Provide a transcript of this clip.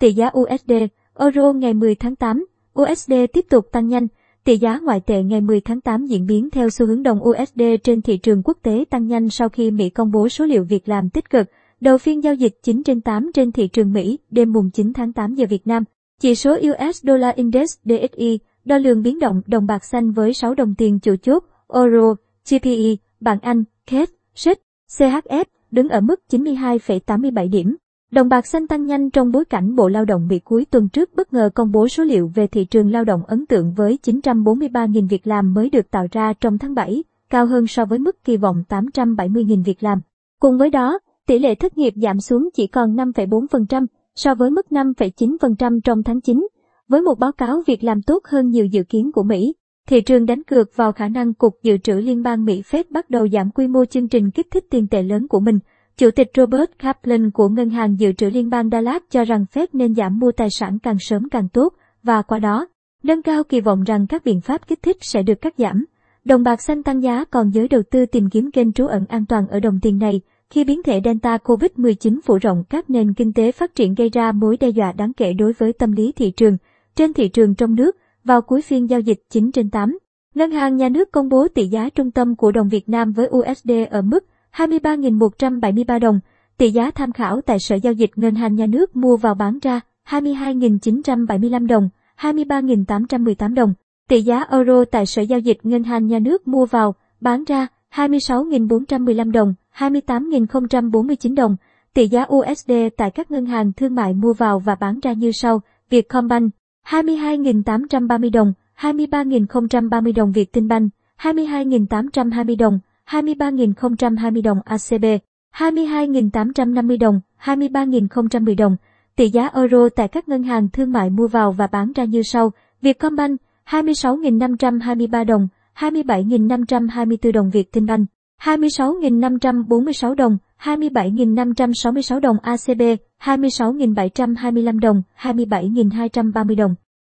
tỷ giá USD, Euro ngày 10 tháng 8, USD tiếp tục tăng nhanh. Tỷ giá ngoại tệ ngày 10 tháng 8 diễn biến theo xu hướng đồng USD trên thị trường quốc tế tăng nhanh sau khi Mỹ công bố số liệu việc làm tích cực. Đầu phiên giao dịch 9 trên 8 trên thị trường Mỹ, đêm mùng 9 tháng 8 giờ Việt Nam. Chỉ số US Dollar Index DXY, đo lường biến động đồng bạc xanh với 6 đồng tiền chủ chốt, Euro, GPE, bảng Anh, KED, SHIB, CHF, đứng ở mức 92,87 điểm. Đồng bạc xanh tăng nhanh trong bối cảnh Bộ Lao động Mỹ cuối tuần trước bất ngờ công bố số liệu về thị trường lao động ấn tượng với 943.000 việc làm mới được tạo ra trong tháng 7, cao hơn so với mức kỳ vọng 870.000 việc làm. Cùng với đó, tỷ lệ thất nghiệp giảm xuống chỉ còn 5,4% so với mức 5,9% trong tháng 9, với một báo cáo việc làm tốt hơn nhiều dự kiến của Mỹ. Thị trường đánh cược vào khả năng Cục Dự trữ Liên bang Mỹ Fed bắt đầu giảm quy mô chương trình kích thích tiền tệ lớn của mình. Chủ tịch Robert Kaplan của Ngân hàng Dự trữ Liên bang Dallas cho rằng Fed nên giảm mua tài sản càng sớm càng tốt, và qua đó, nâng cao kỳ vọng rằng các biện pháp kích thích sẽ được cắt giảm. Đồng bạc xanh tăng giá còn giới đầu tư tìm kiếm kênh trú ẩn an toàn ở đồng tiền này, khi biến thể Delta COVID-19 phủ rộng các nền kinh tế phát triển gây ra mối đe dọa đáng kể đối với tâm lý thị trường. Trên thị trường trong nước, vào cuối phiên giao dịch 9 trên 8, Ngân hàng Nhà nước công bố tỷ giá trung tâm của đồng Việt Nam với USD ở mức 23.173 đồng, tỷ giá tham khảo tại Sở Giao dịch Ngân hàng Nhà nước mua vào bán ra 22.975 đồng, 23.818 đồng. Tỷ giá euro tại Sở Giao dịch Ngân hàng Nhà nước mua vào, bán ra 26.415 đồng, 28.049 đồng. Tỷ giá USD tại các ngân hàng thương mại mua vào và bán ra như sau. Vietcombank 22.830 đồng, 23.030 đồng Vietinbank, 22.820 đồng, 23.020 đồng ACB, 22.850 đồng, 23.010 đồng. Tỷ giá euro tại các ngân hàng thương mại mua vào và bán ra như sau. Vietcombank 26.523 đồng, 27.524 đồng Vietinbank, 26.546 đồng, 27.566 đồng ACB, 26.725 đồng, 27.230 đồng.